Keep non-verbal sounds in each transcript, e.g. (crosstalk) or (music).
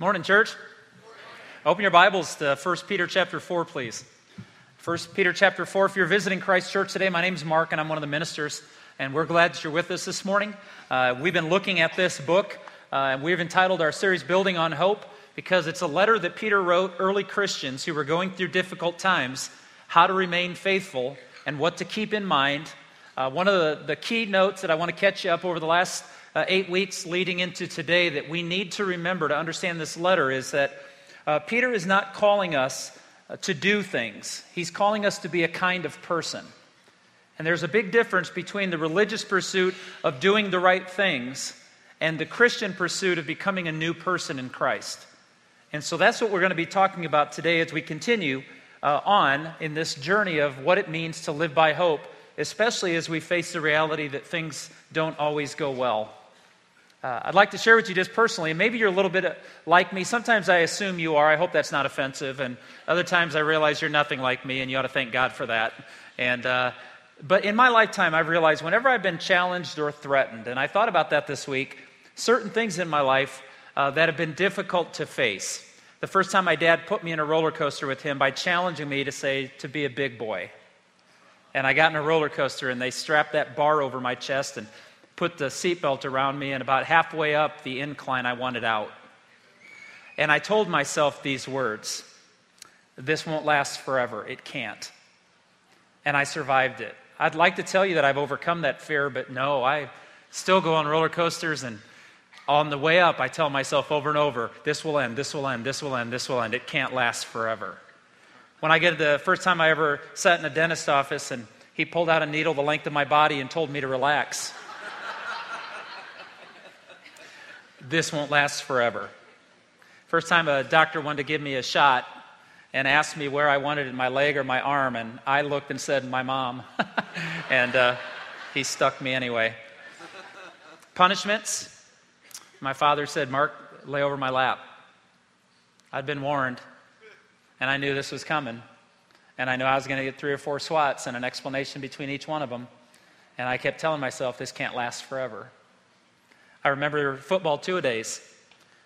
Morning, church. Open your Bibles to 1 Peter chapter 4, please. 1 Peter chapter 4. If you're visiting Christ Church today, my name is Mark, and I'm one of the ministers, and we're glad that you're with us this morning. Uh, we've been looking at this book, uh, and we've entitled our series Building on Hope because it's a letter that Peter wrote early Christians who were going through difficult times, how to remain faithful, and what to keep in mind. Uh, one of the, the key notes that I want to catch you up over the last uh, eight weeks leading into today that we need to remember to understand this letter is that uh, Peter is not calling us uh, to do things, he's calling us to be a kind of person. And there's a big difference between the religious pursuit of doing the right things and the Christian pursuit of becoming a new person in Christ. And so that's what we're going to be talking about today as we continue uh, on in this journey of what it means to live by hope, especially as we face the reality that things don't always go well. Uh, I'd like to share with you just personally, and maybe you're a little bit uh, like me. Sometimes I assume you are. I hope that's not offensive. And other times I realize you're nothing like me, and you ought to thank God for that. And, uh, but in my lifetime, I've realized whenever I've been challenged or threatened, and I thought about that this week, certain things in my life uh, that have been difficult to face. The first time my dad put me in a roller coaster with him by challenging me to say, to be a big boy. And I got in a roller coaster, and they strapped that bar over my chest and put the seatbelt around me, and about halfway up the incline, I wanted out. And I told myself these words This won't last forever. It can't. And I survived it. I'd like to tell you that I've overcome that fear, but no, I still go on roller coasters. And on the way up, I tell myself over and over this will end, this will end, this will end, this will end. It can't last forever. When I get the first time I ever sat in a dentist office and he pulled out a needle the length of my body and told me to relax. This won't last forever. First time a doctor wanted to give me a shot and asked me where I wanted it, my leg or my arm, and I looked and said, my mom. (laughs) and uh, he stuck me anyway. Punishments. My father said, Mark, lay over my lap. I'd been warned, and I knew this was coming. And I knew I was going to get three or four swats and an explanation between each one of them. And I kept telling myself, this can't last forever. I remember football two days,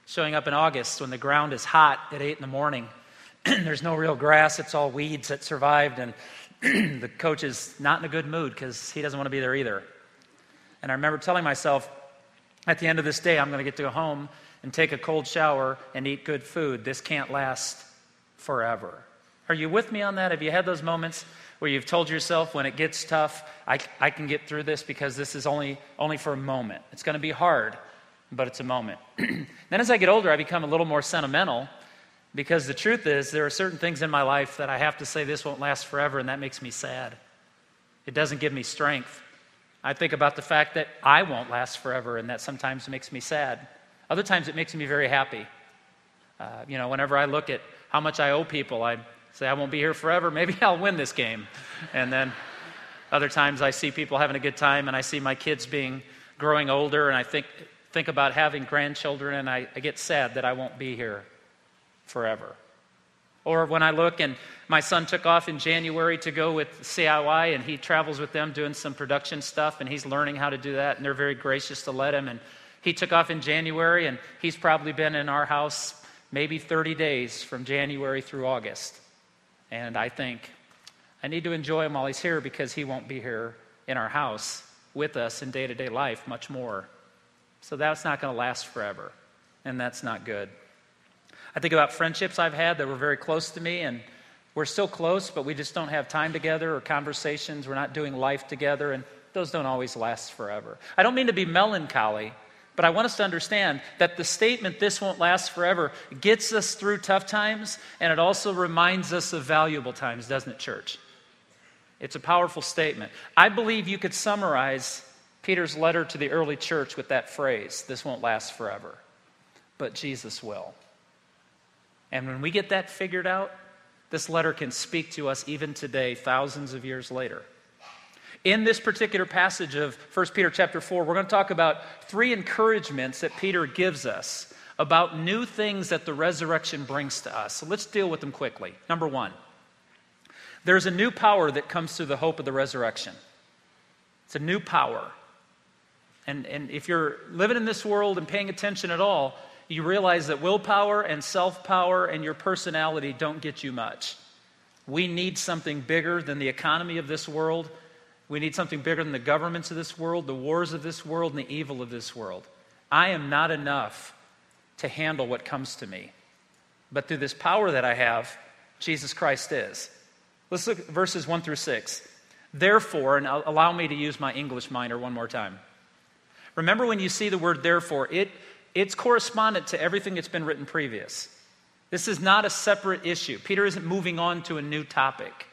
showing up in August when the ground is hot at 8 in the morning. (clears throat) There's no real grass, it's all weeds that survived, and (clears throat) the coach is not in a good mood because he doesn't want to be there either. And I remember telling myself, at the end of this day, I'm going to get to go home and take a cold shower and eat good food. This can't last forever. Are you with me on that? Have you had those moments where you've told yourself when it gets tough, I, I can get through this because this is only, only for a moment. It's going to be hard, but it's a moment. (clears throat) then as I get older, I become a little more sentimental because the truth is there are certain things in my life that I have to say this won't last forever, and that makes me sad. It doesn't give me strength. I think about the fact that I won't last forever, and that sometimes makes me sad. Other times it makes me very happy. Uh, you know, whenever I look at how much I owe people, I say, I won't be here forever. Maybe I'll win this game. And then other times I see people having a good time and I see my kids being growing older and I think, think about having grandchildren and I, I get sad that I won't be here forever. Or when I look and my son took off in January to go with CIY and he travels with them doing some production stuff and he's learning how to do that and they're very gracious to let him. And he took off in January and he's probably been in our house maybe 30 days from January through August. And I think I need to enjoy him while he's here because he won't be here in our house with us in day to day life much more. So that's not going to last forever. And that's not good. I think about friendships I've had that were very close to me, and we're still close, but we just don't have time together or conversations. We're not doing life together, and those don't always last forever. I don't mean to be melancholy, but I want us to understand that the statement, this won't last forever, gets us through tough times, and it also reminds us of valuable times, doesn't it, church? It's a powerful statement. I believe you could summarize Peter's letter to the early church with that phrase this won't last forever, but Jesus will. And when we get that figured out, this letter can speak to us even today, thousands of years later. In this particular passage of 1 Peter chapter 4, we're going to talk about three encouragements that Peter gives us about new things that the resurrection brings to us. So let's deal with them quickly. Number one, there's a new power that comes through the hope of the resurrection. It's a new power. And, and if you're living in this world and paying attention at all, you realize that willpower and self power and your personality don't get you much. We need something bigger than the economy of this world. We need something bigger than the governments of this world, the wars of this world, and the evil of this world. I am not enough to handle what comes to me. But through this power that I have, Jesus Christ is. Let's look at verses 1 through 6. Therefore, and allow me to use my English minor one more time. Remember when you see the word therefore, it, it's correspondent to everything that's been written previous. This is not a separate issue. Peter isn't moving on to a new topic.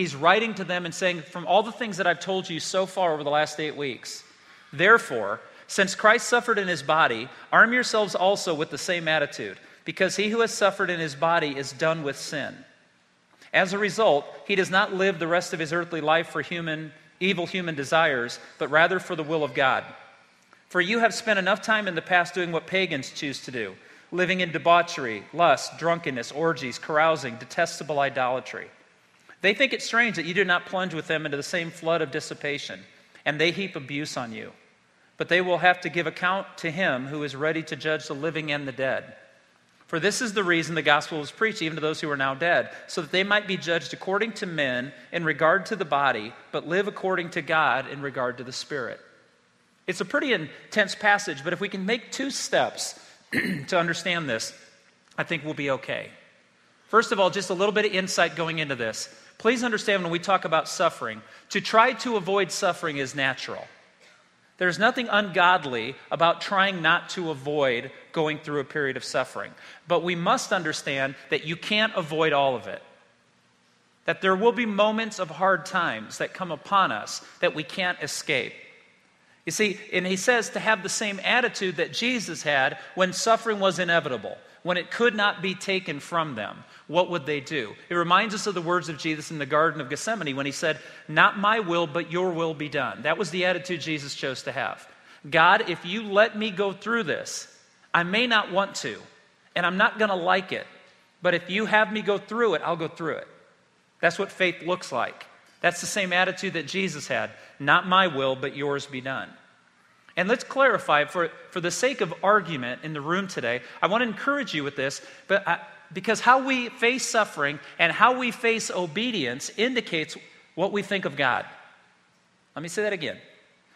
He's writing to them and saying, From all the things that I've told you so far over the last eight weeks, therefore, since Christ suffered in his body, arm yourselves also with the same attitude, because he who has suffered in his body is done with sin. As a result, he does not live the rest of his earthly life for human, evil human desires, but rather for the will of God. For you have spent enough time in the past doing what pagans choose to do, living in debauchery, lust, drunkenness, orgies, carousing, detestable idolatry. They think it strange that you do not plunge with them into the same flood of dissipation, and they heap abuse on you. But they will have to give account to him who is ready to judge the living and the dead. For this is the reason the gospel was preached even to those who are now dead, so that they might be judged according to men in regard to the body, but live according to God in regard to the spirit. It's a pretty intense passage, but if we can make two steps (clears throat) to understand this, I think we'll be okay. First of all, just a little bit of insight going into this. Please understand when we talk about suffering, to try to avoid suffering is natural. There's nothing ungodly about trying not to avoid going through a period of suffering. But we must understand that you can't avoid all of it. That there will be moments of hard times that come upon us that we can't escape. You see, and he says to have the same attitude that Jesus had when suffering was inevitable, when it could not be taken from them. What would they do? It reminds us of the words of Jesus in the Garden of Gethsemane when he said, Not my will, but your will be done. That was the attitude Jesus chose to have. God, if you let me go through this, I may not want to, and I'm not going to like it, but if you have me go through it, I'll go through it. That's what faith looks like. That's the same attitude that Jesus had. Not my will, but yours be done. And let's clarify, for, for the sake of argument in the room today, I want to encourage you with this, but I, because how we face suffering and how we face obedience indicates what we think of God. Let me say that again.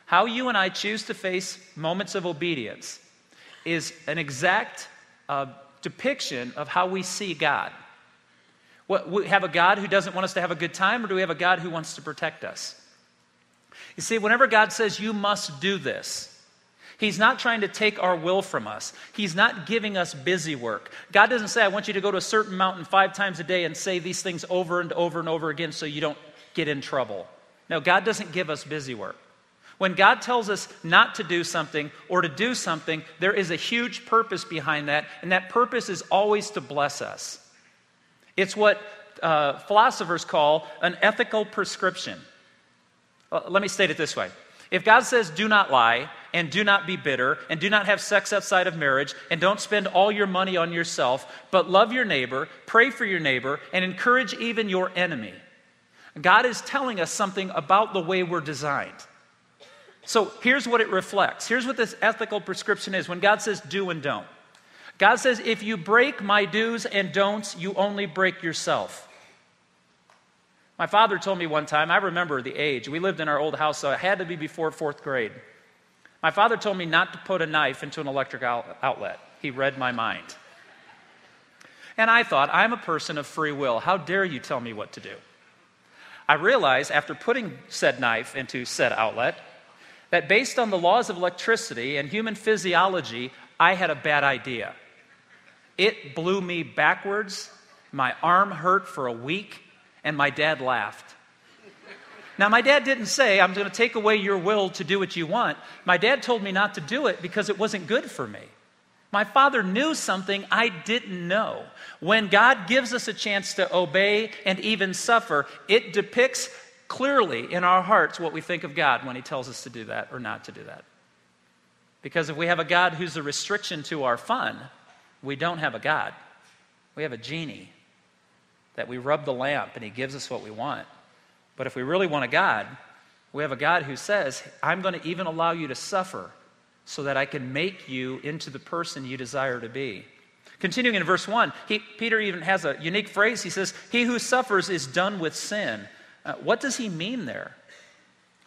How you and I choose to face moments of obedience is an exact uh, depiction of how we see God. What, we have a God who doesn't want us to have a good time, or do we have a God who wants to protect us? You see, whenever God says, You must do this, He's not trying to take our will from us. He's not giving us busy work. God doesn't say, I want you to go to a certain mountain five times a day and say these things over and over and over again so you don't get in trouble. No, God doesn't give us busy work. When God tells us not to do something or to do something, there is a huge purpose behind that, and that purpose is always to bless us. It's what uh, philosophers call an ethical prescription. Uh, let me state it this way If God says, do not lie, and do not be bitter, and do not have sex outside of marriage, and don't spend all your money on yourself, but love your neighbor, pray for your neighbor, and encourage even your enemy. God is telling us something about the way we're designed. So here's what it reflects. Here's what this ethical prescription is when God says do and don't. God says, if you break my do's and don'ts, you only break yourself. My father told me one time, I remember the age. We lived in our old house, so it had to be before fourth grade. My father told me not to put a knife into an electric outlet. He read my mind. And I thought, I'm a person of free will. How dare you tell me what to do? I realized after putting said knife into said outlet that based on the laws of electricity and human physiology, I had a bad idea. It blew me backwards, my arm hurt for a week, and my dad laughed. Now, my dad didn't say, I'm going to take away your will to do what you want. My dad told me not to do it because it wasn't good for me. My father knew something I didn't know. When God gives us a chance to obey and even suffer, it depicts clearly in our hearts what we think of God when He tells us to do that or not to do that. Because if we have a God who's a restriction to our fun, we don't have a God. We have a genie that we rub the lamp and He gives us what we want. But if we really want a God, we have a God who says, I'm going to even allow you to suffer so that I can make you into the person you desire to be. Continuing in verse 1, he, Peter even has a unique phrase. He says, He who suffers is done with sin. Uh, what does he mean there?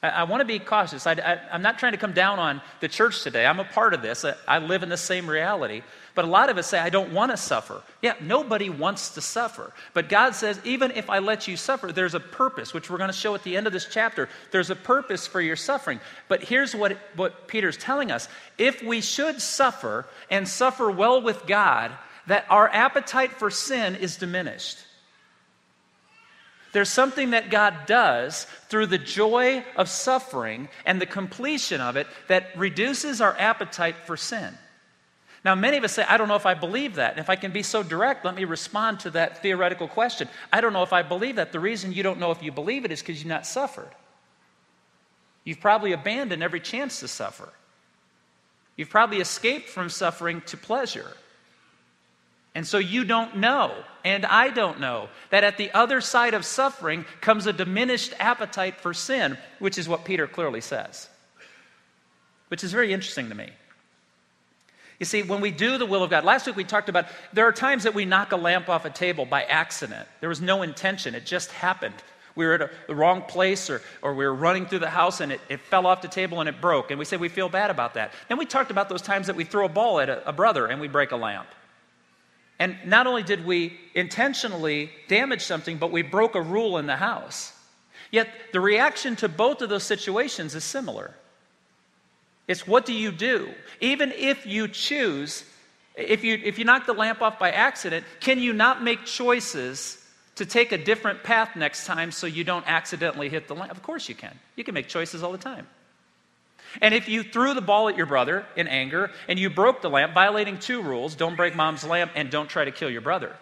I, I want to be cautious. I, am not trying to come down on the church today. I'm a part of this. I, I live in the same reality. But a lot of us say, I don't want to suffer. Yeah, nobody wants to suffer. But God says, even if I let you suffer, there's a purpose, which we're going to show at the end of this chapter. There's a purpose for your suffering. But here's what, what Peter's telling us if we should suffer and suffer well with God, that our appetite for sin is diminished. There's something that God does through the joy of suffering and the completion of it that reduces our appetite for sin. Now, many of us say, I don't know if I believe that. And if I can be so direct, let me respond to that theoretical question. I don't know if I believe that. The reason you don't know if you believe it is because you've not suffered. You've probably abandoned every chance to suffer. You've probably escaped from suffering to pleasure. And so you don't know, and I don't know, that at the other side of suffering comes a diminished appetite for sin, which is what Peter clearly says. Which is very interesting to me. You see, when we do the will of God, last week we talked about there are times that we knock a lamp off a table by accident. There was no intention, it just happened. We were at the wrong place or, or we were running through the house and it, it fell off the table and it broke. And we say we feel bad about that. Then we talked about those times that we throw a ball at a, a brother and we break a lamp. And not only did we intentionally damage something, but we broke a rule in the house. Yet the reaction to both of those situations is similar. It's what do you do? Even if you choose, if you, if you knock the lamp off by accident, can you not make choices to take a different path next time so you don't accidentally hit the lamp? Of course you can. You can make choices all the time. And if you threw the ball at your brother in anger and you broke the lamp, violating two rules don't break mom's lamp and don't try to kill your brother,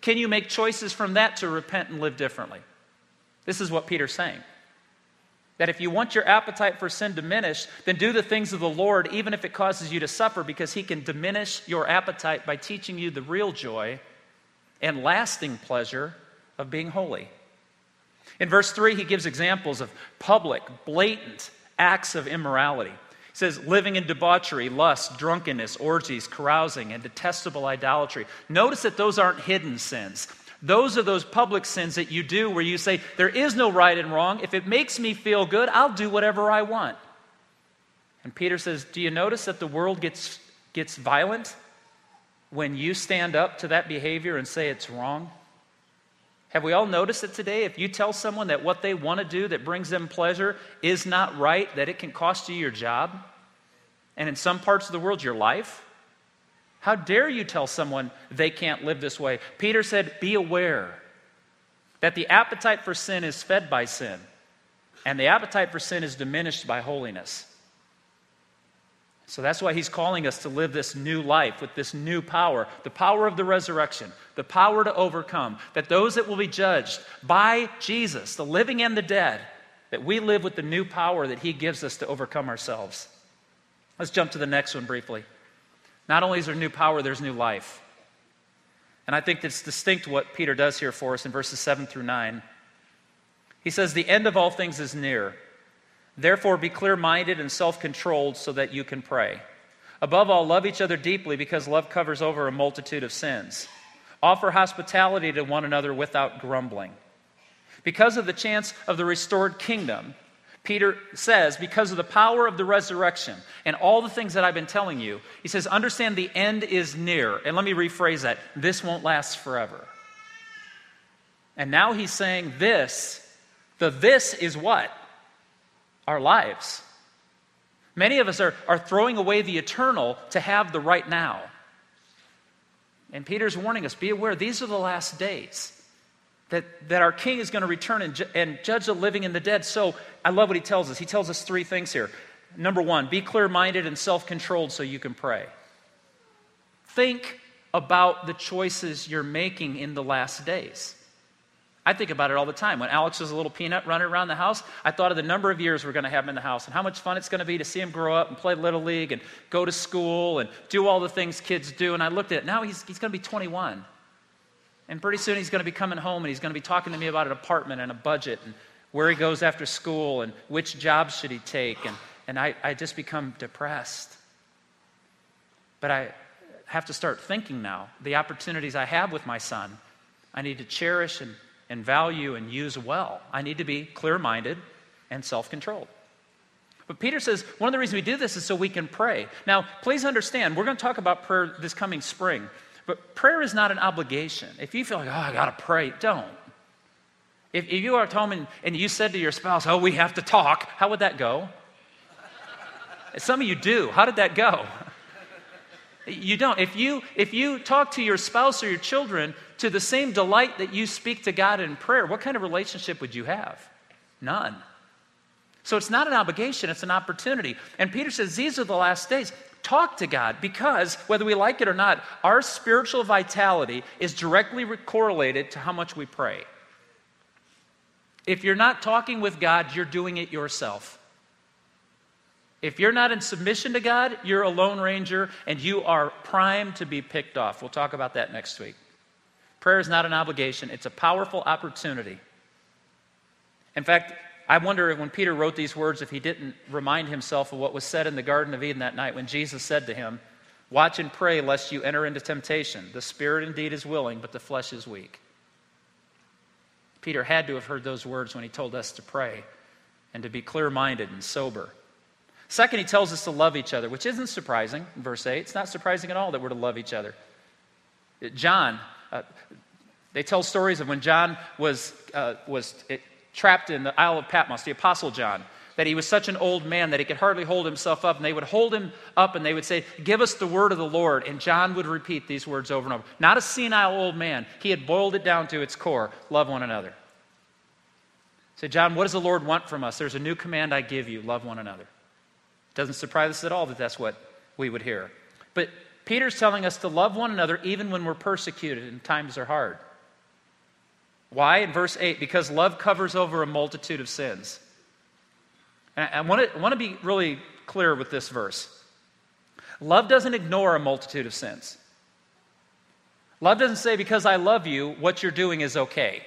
can you make choices from that to repent and live differently? This is what Peter's saying. That if you want your appetite for sin diminished, then do the things of the Lord, even if it causes you to suffer, because He can diminish your appetite by teaching you the real joy and lasting pleasure of being holy. In verse 3, he gives examples of public, blatant acts of immorality. He says, living in debauchery, lust, drunkenness, orgies, carousing, and detestable idolatry. Notice that those aren't hidden sins. Those are those public sins that you do where you say, There is no right and wrong. If it makes me feel good, I'll do whatever I want. And Peter says, Do you notice that the world gets, gets violent when you stand up to that behavior and say it's wrong? Have we all noticed it today? If you tell someone that what they want to do that brings them pleasure is not right, that it can cost you your job, and in some parts of the world, your life, how dare you tell someone they can't live this way? Peter said, Be aware that the appetite for sin is fed by sin, and the appetite for sin is diminished by holiness. So that's why he's calling us to live this new life with this new power the power of the resurrection, the power to overcome. That those that will be judged by Jesus, the living and the dead, that we live with the new power that he gives us to overcome ourselves. Let's jump to the next one briefly. Not only is there new power, there's new life. And I think it's distinct what Peter does here for us in verses 7 through 9. He says, The end of all things is near. Therefore, be clear minded and self controlled so that you can pray. Above all, love each other deeply because love covers over a multitude of sins. Offer hospitality to one another without grumbling. Because of the chance of the restored kingdom, Peter says, because of the power of the resurrection and all the things that I've been telling you, he says, understand the end is near. And let me rephrase that this won't last forever. And now he's saying this. The this is what? Our lives. Many of us are, are throwing away the eternal to have the right now. And Peter's warning us be aware, these are the last days that, that our king is going to return and, ju- and judge the living and the dead. So I love what he tells us. He tells us three things here. Number one, be clear minded and self controlled so you can pray. Think about the choices you're making in the last days. I think about it all the time. When Alex was a little peanut running around the house, I thought of the number of years we're going to have him in the house and how much fun it's going to be to see him grow up and play Little League and go to school and do all the things kids do. And I looked at it. Now he's, he's going to be 21. And pretty soon he's going to be coming home and he's going to be talking to me about an apartment and a budget and where he goes after school and which jobs should he take and and I, I just become depressed. But I have to start thinking now the opportunities I have with my son, I need to cherish and, and value and use well. I need to be clear minded and self controlled. But Peter says one of the reasons we do this is so we can pray. Now, please understand, we're going to talk about prayer this coming spring, but prayer is not an obligation. If you feel like, oh, I got to pray, don't. If, if you are at home and, and you said to your spouse, oh, we have to talk, how would that go? Some of you do. How did that go? You don't. If you, if you talk to your spouse or your children to the same delight that you speak to God in prayer, what kind of relationship would you have? None. So it's not an obligation, it's an opportunity. And Peter says these are the last days. Talk to God because, whether we like it or not, our spiritual vitality is directly correlated to how much we pray. If you're not talking with God, you're doing it yourself. If you're not in submission to God, you're a lone ranger and you are primed to be picked off. We'll talk about that next week. Prayer is not an obligation, it's a powerful opportunity. In fact, I wonder when Peter wrote these words if he didn't remind himself of what was said in the Garden of Eden that night when Jesus said to him, Watch and pray lest you enter into temptation. The spirit indeed is willing, but the flesh is weak. Peter had to have heard those words when he told us to pray and to be clear minded and sober. Second, he tells us to love each other, which isn't surprising in verse 8. It's not surprising at all that we're to love each other. John, uh, they tell stories of when John was, uh, was trapped in the Isle of Patmos, the Apostle John, that he was such an old man that he could hardly hold himself up. And they would hold him up and they would say, Give us the word of the Lord. And John would repeat these words over and over. Not a senile old man. He had boiled it down to its core love one another. Say, John, what does the Lord want from us? There's a new command I give you love one another. It doesn't surprise us at all that that's what we would hear. But Peter's telling us to love one another even when we're persecuted and times are hard. Why? In verse 8, because love covers over a multitude of sins. And I want to, I want to be really clear with this verse. Love doesn't ignore a multitude of sins. Love doesn't say, because I love you, what you're doing is okay.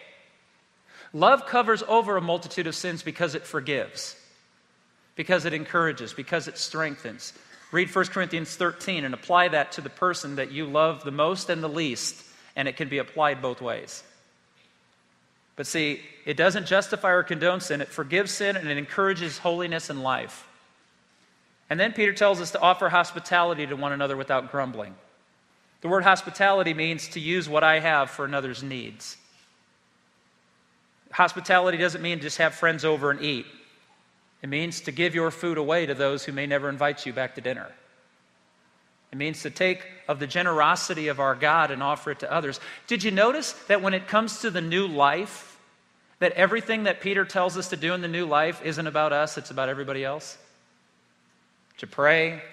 Love covers over a multitude of sins because it forgives, because it encourages, because it strengthens. Read 1 Corinthians 13 and apply that to the person that you love the most and the least, and it can be applied both ways. But see, it doesn't justify or condone sin, it forgives sin and it encourages holiness in life. And then Peter tells us to offer hospitality to one another without grumbling. The word hospitality means to use what I have for another's needs. Hospitality doesn't mean just have friends over and eat. It means to give your food away to those who may never invite you back to dinner. It means to take of the generosity of our God and offer it to others. Did you notice that when it comes to the new life, that everything that Peter tells us to do in the new life isn't about us, it's about everybody else? To pray,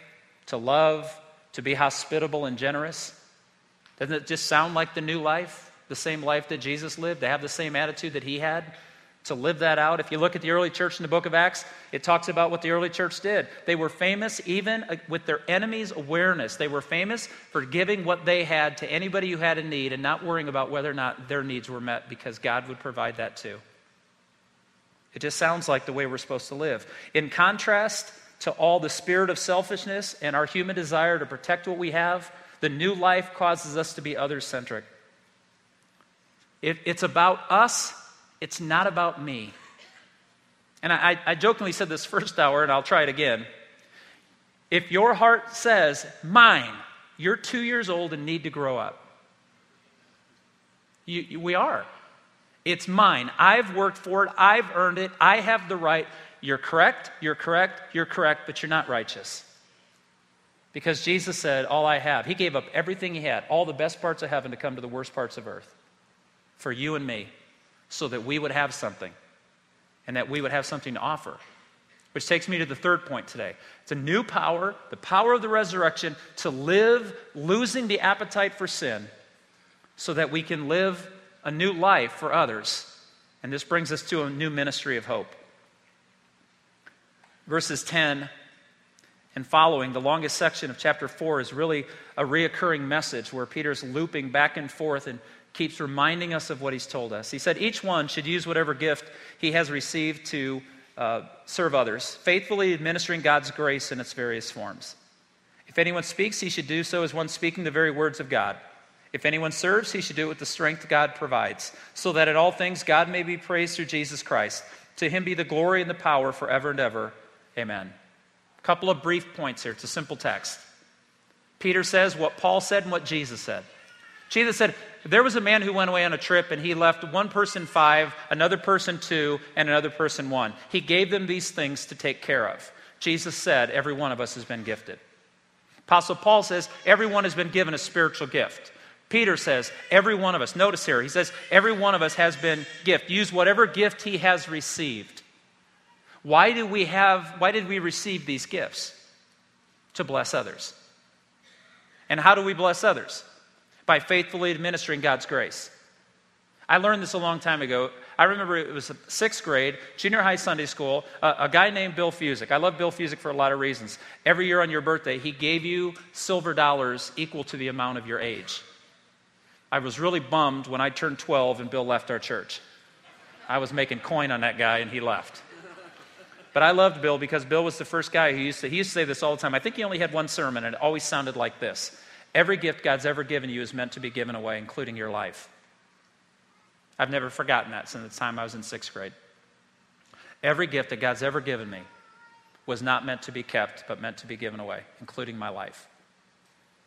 to love, to be hospitable and generous. Doesn't it just sound like the new life? The same life that Jesus lived, to have the same attitude that he had? To live that out. If you look at the early church in the book of Acts, it talks about what the early church did. They were famous even uh, with their enemies' awareness. They were famous for giving what they had to anybody who had a need and not worrying about whether or not their needs were met because God would provide that too. It just sounds like the way we're supposed to live. In contrast to all the spirit of selfishness and our human desire to protect what we have, the new life causes us to be other centric. It, it's about us it's not about me. And I, I jokingly said this first hour, and I'll try it again. If your heart says, mine, you're two years old and need to grow up. You, you, we are. It's mine. I've worked for it. I've earned it. I have the right. You're correct. You're correct. You're correct, but you're not righteous. Because Jesus said, All I have. He gave up everything he had, all the best parts of heaven to come to the worst parts of earth for you and me so that we would have something and that we would have something to offer. Which takes me to the third point today. It's a new power, the power of the resurrection, to live losing the appetite for sin so that we can live a new life for others. And this brings us to a new ministry of hope. Verses 10 and following, the longest section of chapter 4 is really a reoccurring message where Peter's looping back and forth and keeps reminding us of what he's told us. He said each one should use whatever gift he has received to uh, serve others, faithfully administering God's grace in its various forms. If anyone speaks, he should do so as one speaking the very words of God. If anyone serves, he should do it with the strength God provides, so that in all things God may be praised through Jesus Christ. To him be the glory and the power forever and ever. Amen. A couple of brief points here. It's a simple text. Peter says what Paul said and what Jesus said. Jesus said, There was a man who went away on a trip and he left one person five, another person two, and another person one. He gave them these things to take care of. Jesus said, Every one of us has been gifted. Apostle Paul says, Everyone has been given a spiritual gift. Peter says, Every one of us, notice here, he says, Every one of us has been gift. Use whatever gift he has received. Why do we have, why did we receive these gifts? To bless others. And how do we bless others? By faithfully administering God's grace. I learned this a long time ago. I remember it was sixth grade, junior high Sunday school, uh, a guy named Bill Fusick. I love Bill Fusick for a lot of reasons. Every year on your birthday, he gave you silver dollars equal to the amount of your age. I was really bummed when I turned 12 and Bill left our church. I was making coin on that guy and he left. But I loved Bill because Bill was the first guy who used to, he used to say this all the time. I think he only had one sermon and it always sounded like this Every gift God's ever given you is meant to be given away, including your life. I've never forgotten that since the time I was in sixth grade. Every gift that God's ever given me was not meant to be kept, but meant to be given away, including my life.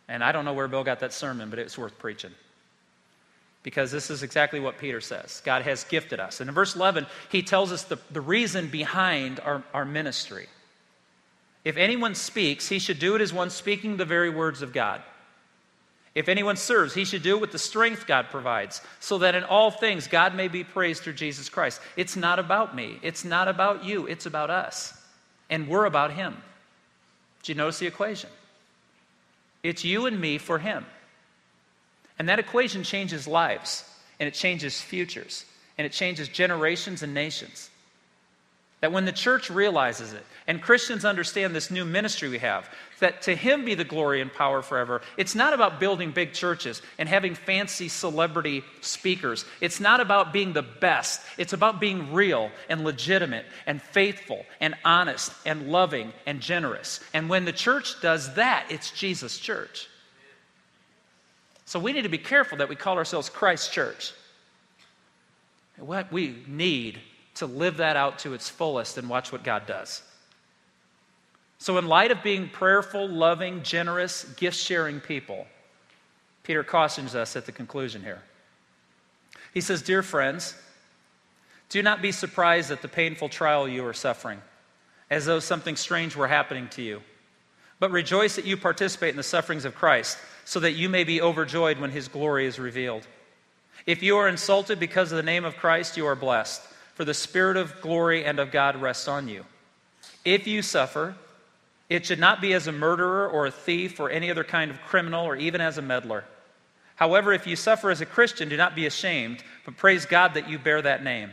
And I don't know where Bill got that sermon, but it's worth preaching. Because this is exactly what Peter says. God has gifted us. And in verse 11, he tells us the, the reason behind our, our ministry. If anyone speaks, he should do it as one speaking the very words of God. If anyone serves, he should do it with the strength God provides, so that in all things God may be praised through Jesus Christ. It's not about me, it's not about you, it's about us. And we're about him. Do you notice the equation? It's you and me for him. And that equation changes lives, and it changes futures, and it changes generations and nations. That when the church realizes it, and Christians understand this new ministry we have, that to Him be the glory and power forever. It's not about building big churches and having fancy celebrity speakers. It's not about being the best. It's about being real and legitimate and faithful and honest and loving and generous. And when the church does that, it's Jesus' church. So we need to be careful that we call ourselves Christ Church. What we need to live that out to its fullest and watch what God does. So, in light of being prayerful, loving, generous, gift sharing people, Peter cautions us at the conclusion here. He says, Dear friends, do not be surprised at the painful trial you are suffering, as though something strange were happening to you. But rejoice that you participate in the sufferings of Christ, so that you may be overjoyed when his glory is revealed. If you are insulted because of the name of Christ, you are blessed for the Spirit of glory and of God rests on you. If you suffer, it should not be as a murderer or a thief or any other kind of criminal or even as a meddler. However, if you suffer as a Christian, do not be ashamed, but praise God that you bear that name.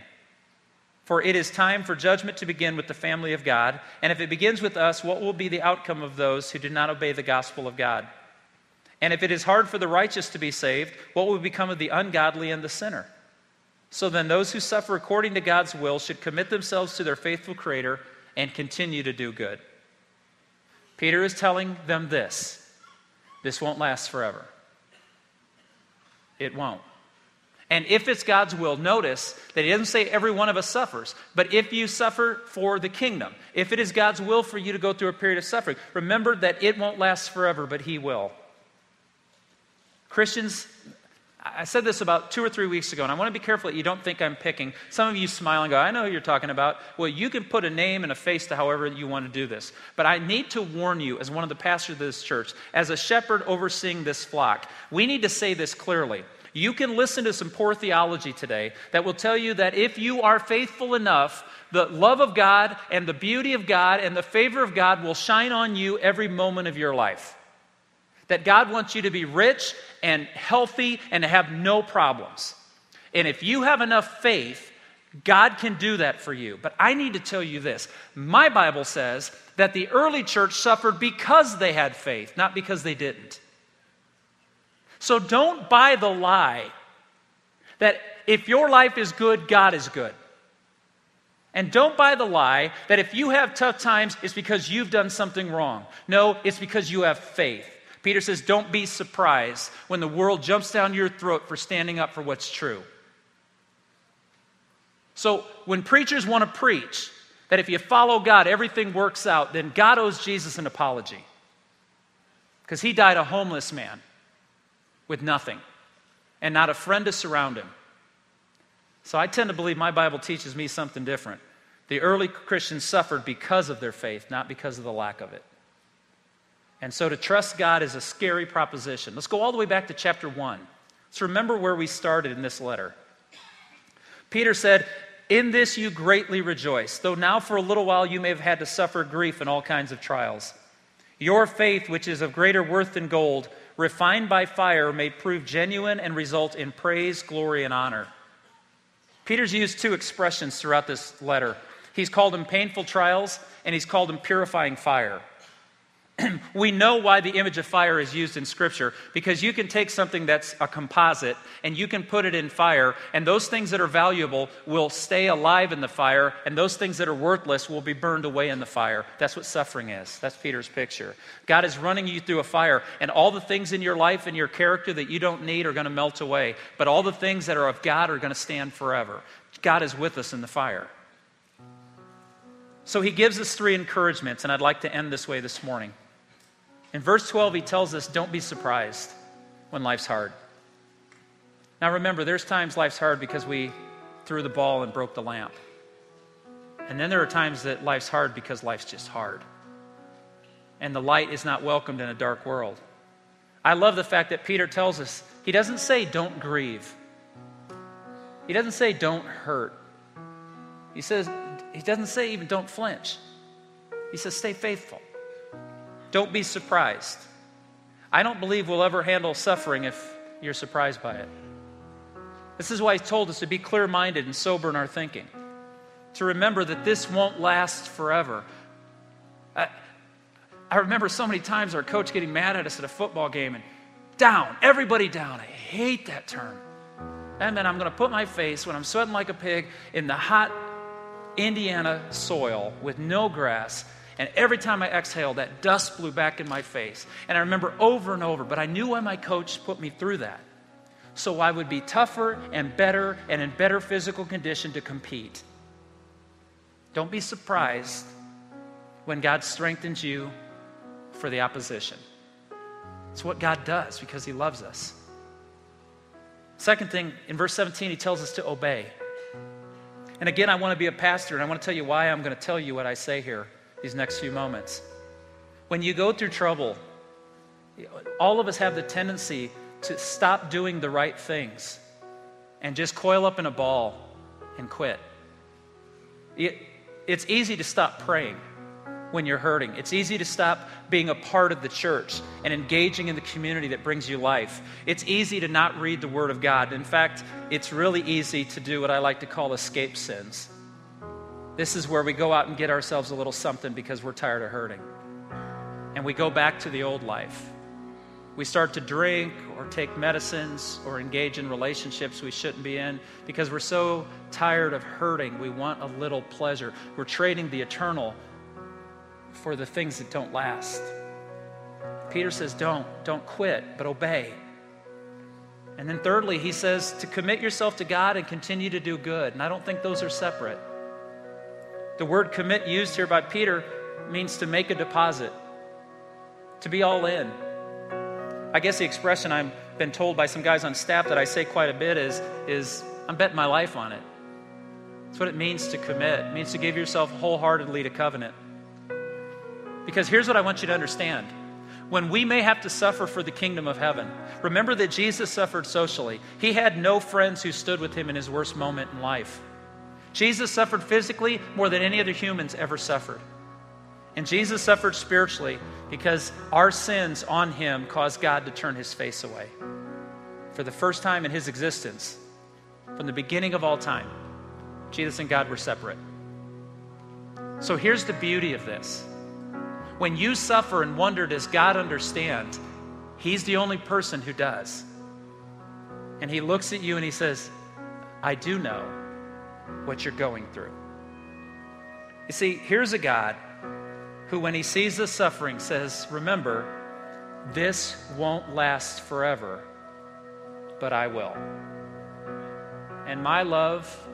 For it is time for judgment to begin with the family of God. And if it begins with us, what will be the outcome of those who do not obey the gospel of God? And if it is hard for the righteous to be saved, what will become of the ungodly and the sinner? So then, those who suffer according to God's will should commit themselves to their faithful Creator and continue to do good. Peter is telling them this this won't last forever. It won't. And if it's God's will, notice that he doesn't say every one of us suffers, but if you suffer for the kingdom, if it is God's will for you to go through a period of suffering, remember that it won't last forever, but he will. Christians, I said this about two or three weeks ago, and I want to be careful that you don't think I'm picking. Some of you smile and go, I know who you're talking about. Well, you can put a name and a face to however you want to do this. But I need to warn you, as one of the pastors of this church, as a shepherd overseeing this flock, we need to say this clearly. You can listen to some poor theology today that will tell you that if you are faithful enough, the love of God and the beauty of God and the favor of God will shine on you every moment of your life. That God wants you to be rich and healthy and to have no problems. And if you have enough faith, God can do that for you. But I need to tell you this my Bible says that the early church suffered because they had faith, not because they didn't. So don't buy the lie that if your life is good, God is good. And don't buy the lie that if you have tough times, it's because you've done something wrong. No, it's because you have faith. Peter says, Don't be surprised when the world jumps down your throat for standing up for what's true. So, when preachers want to preach that if you follow God, everything works out, then God owes Jesus an apology. Because he died a homeless man with nothing and not a friend to surround him. So I tend to believe my Bible teaches me something different. The early Christians suffered because of their faith, not because of the lack of it. And so to trust God is a scary proposition. Let's go all the way back to chapter 1. Let's remember where we started in this letter. Peter said, In this you greatly rejoice, though now for a little while you may have had to suffer grief and all kinds of trials. Your faith, which is of greater worth than gold, refined by fire, may prove genuine and result in praise, glory, and honor. Peter's used two expressions throughout this letter. He's called them painful trials, and he's called them purifying fire. (clears throat) we know why the image of fire is used in Scripture because you can take something that's a composite and you can put it in fire, and those things that are valuable will stay alive in the fire, and those things that are worthless will be burned away in the fire. That's what suffering is. That's Peter's picture. God is running you through a fire, and all the things in your life and your character that you don't need are going to melt away, but all the things that are of God are going to stand forever. God is with us in the fire. So he gives us three encouragements, and I'd like to end this way this morning. In verse 12, he tells us, Don't be surprised when life's hard. Now remember, there's times life's hard because we threw the ball and broke the lamp. And then there are times that life's hard because life's just hard. And the light is not welcomed in a dark world. I love the fact that Peter tells us, he doesn't say don't grieve. He doesn't say don't hurt. He says, he doesn't say even don't flinch. He says stay faithful. Don't be surprised. I don't believe we'll ever handle suffering if you're surprised by it. This is why he told us to be clear minded and sober in our thinking, to remember that this won't last forever. I, I remember so many times our coach getting mad at us at a football game and down, everybody down. I hate that term. And then I'm going to put my face when I'm sweating like a pig in the hot Indiana soil with no grass and every time I exhaled, that dust blew back in my face. And I remember over and over, but I knew why my coach put me through that. So I would be tougher and better and in better physical condition to compete. Don't be surprised when God strengthens you for the opposition. It's what God does because He loves us. Second thing, in verse 17, He tells us to obey. And again, I want to be a pastor, and I want to tell you why I'm going to tell you what I say here these next few moments. When you go through trouble, all of us have the tendency to stop doing the right things and just coil up in a ball and quit. It, it's easy to stop praying when you're hurting. It's easy to stop being a part of the church and engaging in the community that brings you life. It's easy to not read the Word of God. In fact, it's really easy to do what I like to call escape sins. This is where we go out and get ourselves a little something because we're tired of hurting. And we go back to the old life. We start to drink or take medicines or engage in relationships we shouldn't be in because we're so tired of hurting. We want a little pleasure. We're trading the eternal for the things that don't last. Peter says, Don't, don't quit, but obey. And then, thirdly, he says to commit yourself to God and continue to do good. And I don't think those are separate. The word commit used here by Peter means to make a deposit, to be all in. I guess the expression I've been told by some guys on staff that I say quite a bit is, is I'm betting my life on it. That's what it means to commit. It means to give yourself wholeheartedly to covenant. Because here's what I want you to understand. When we may have to suffer for the kingdom of heaven, remember that Jesus suffered socially. He had no friends who stood with him in his worst moment in life. Jesus suffered physically more than any other humans ever suffered. And Jesus suffered spiritually because our sins on him caused God to turn his face away. For the first time in his existence, from the beginning of all time, Jesus and God were separate. So here's the beauty of this. When you suffer and wonder, does God understand? He's the only person who does. And he looks at you and he says, I do know what you're going through. You see, here's a God who, when he sees the suffering, says, Remember, this won't last forever, but I will. And my love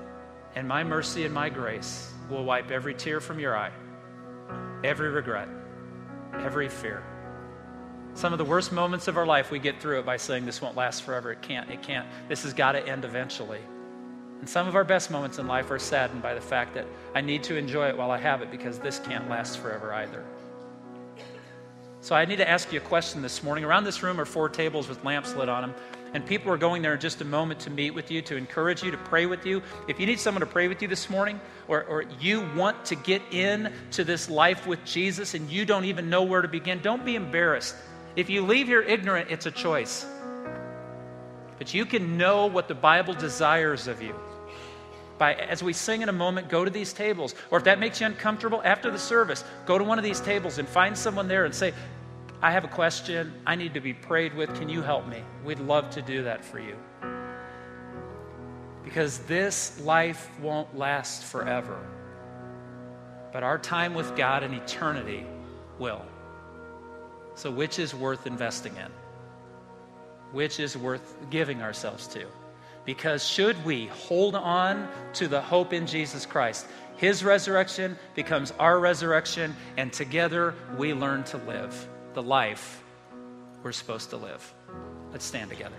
and my mercy and my grace will wipe every tear from your eye, every regret, every fear. Some of the worst moments of our life, we get through it by saying, This won't last forever. It can't. It can't. This has got to end eventually. And some of our best moments in life are saddened by the fact that I need to enjoy it while I have it because this can't last forever either. So I need to ask you a question this morning. Around this room are four tables with lamps lit on them. And people are going there in just a moment to meet with you, to encourage you, to pray with you. If you need someone to pray with you this morning, or, or you want to get in to this life with Jesus and you don't even know where to begin, don't be embarrassed. If you leave here ignorant, it's a choice. But you can know what the Bible desires of you. By, as we sing in a moment, go to these tables. Or if that makes you uncomfortable, after the service, go to one of these tables and find someone there and say, I have a question. I need to be prayed with. Can you help me? We'd love to do that for you. Because this life won't last forever. But our time with God in eternity will. So, which is worth investing in? Which is worth giving ourselves to? Because should we hold on to the hope in Jesus Christ, His resurrection becomes our resurrection, and together we learn to live the life we're supposed to live. Let's stand together.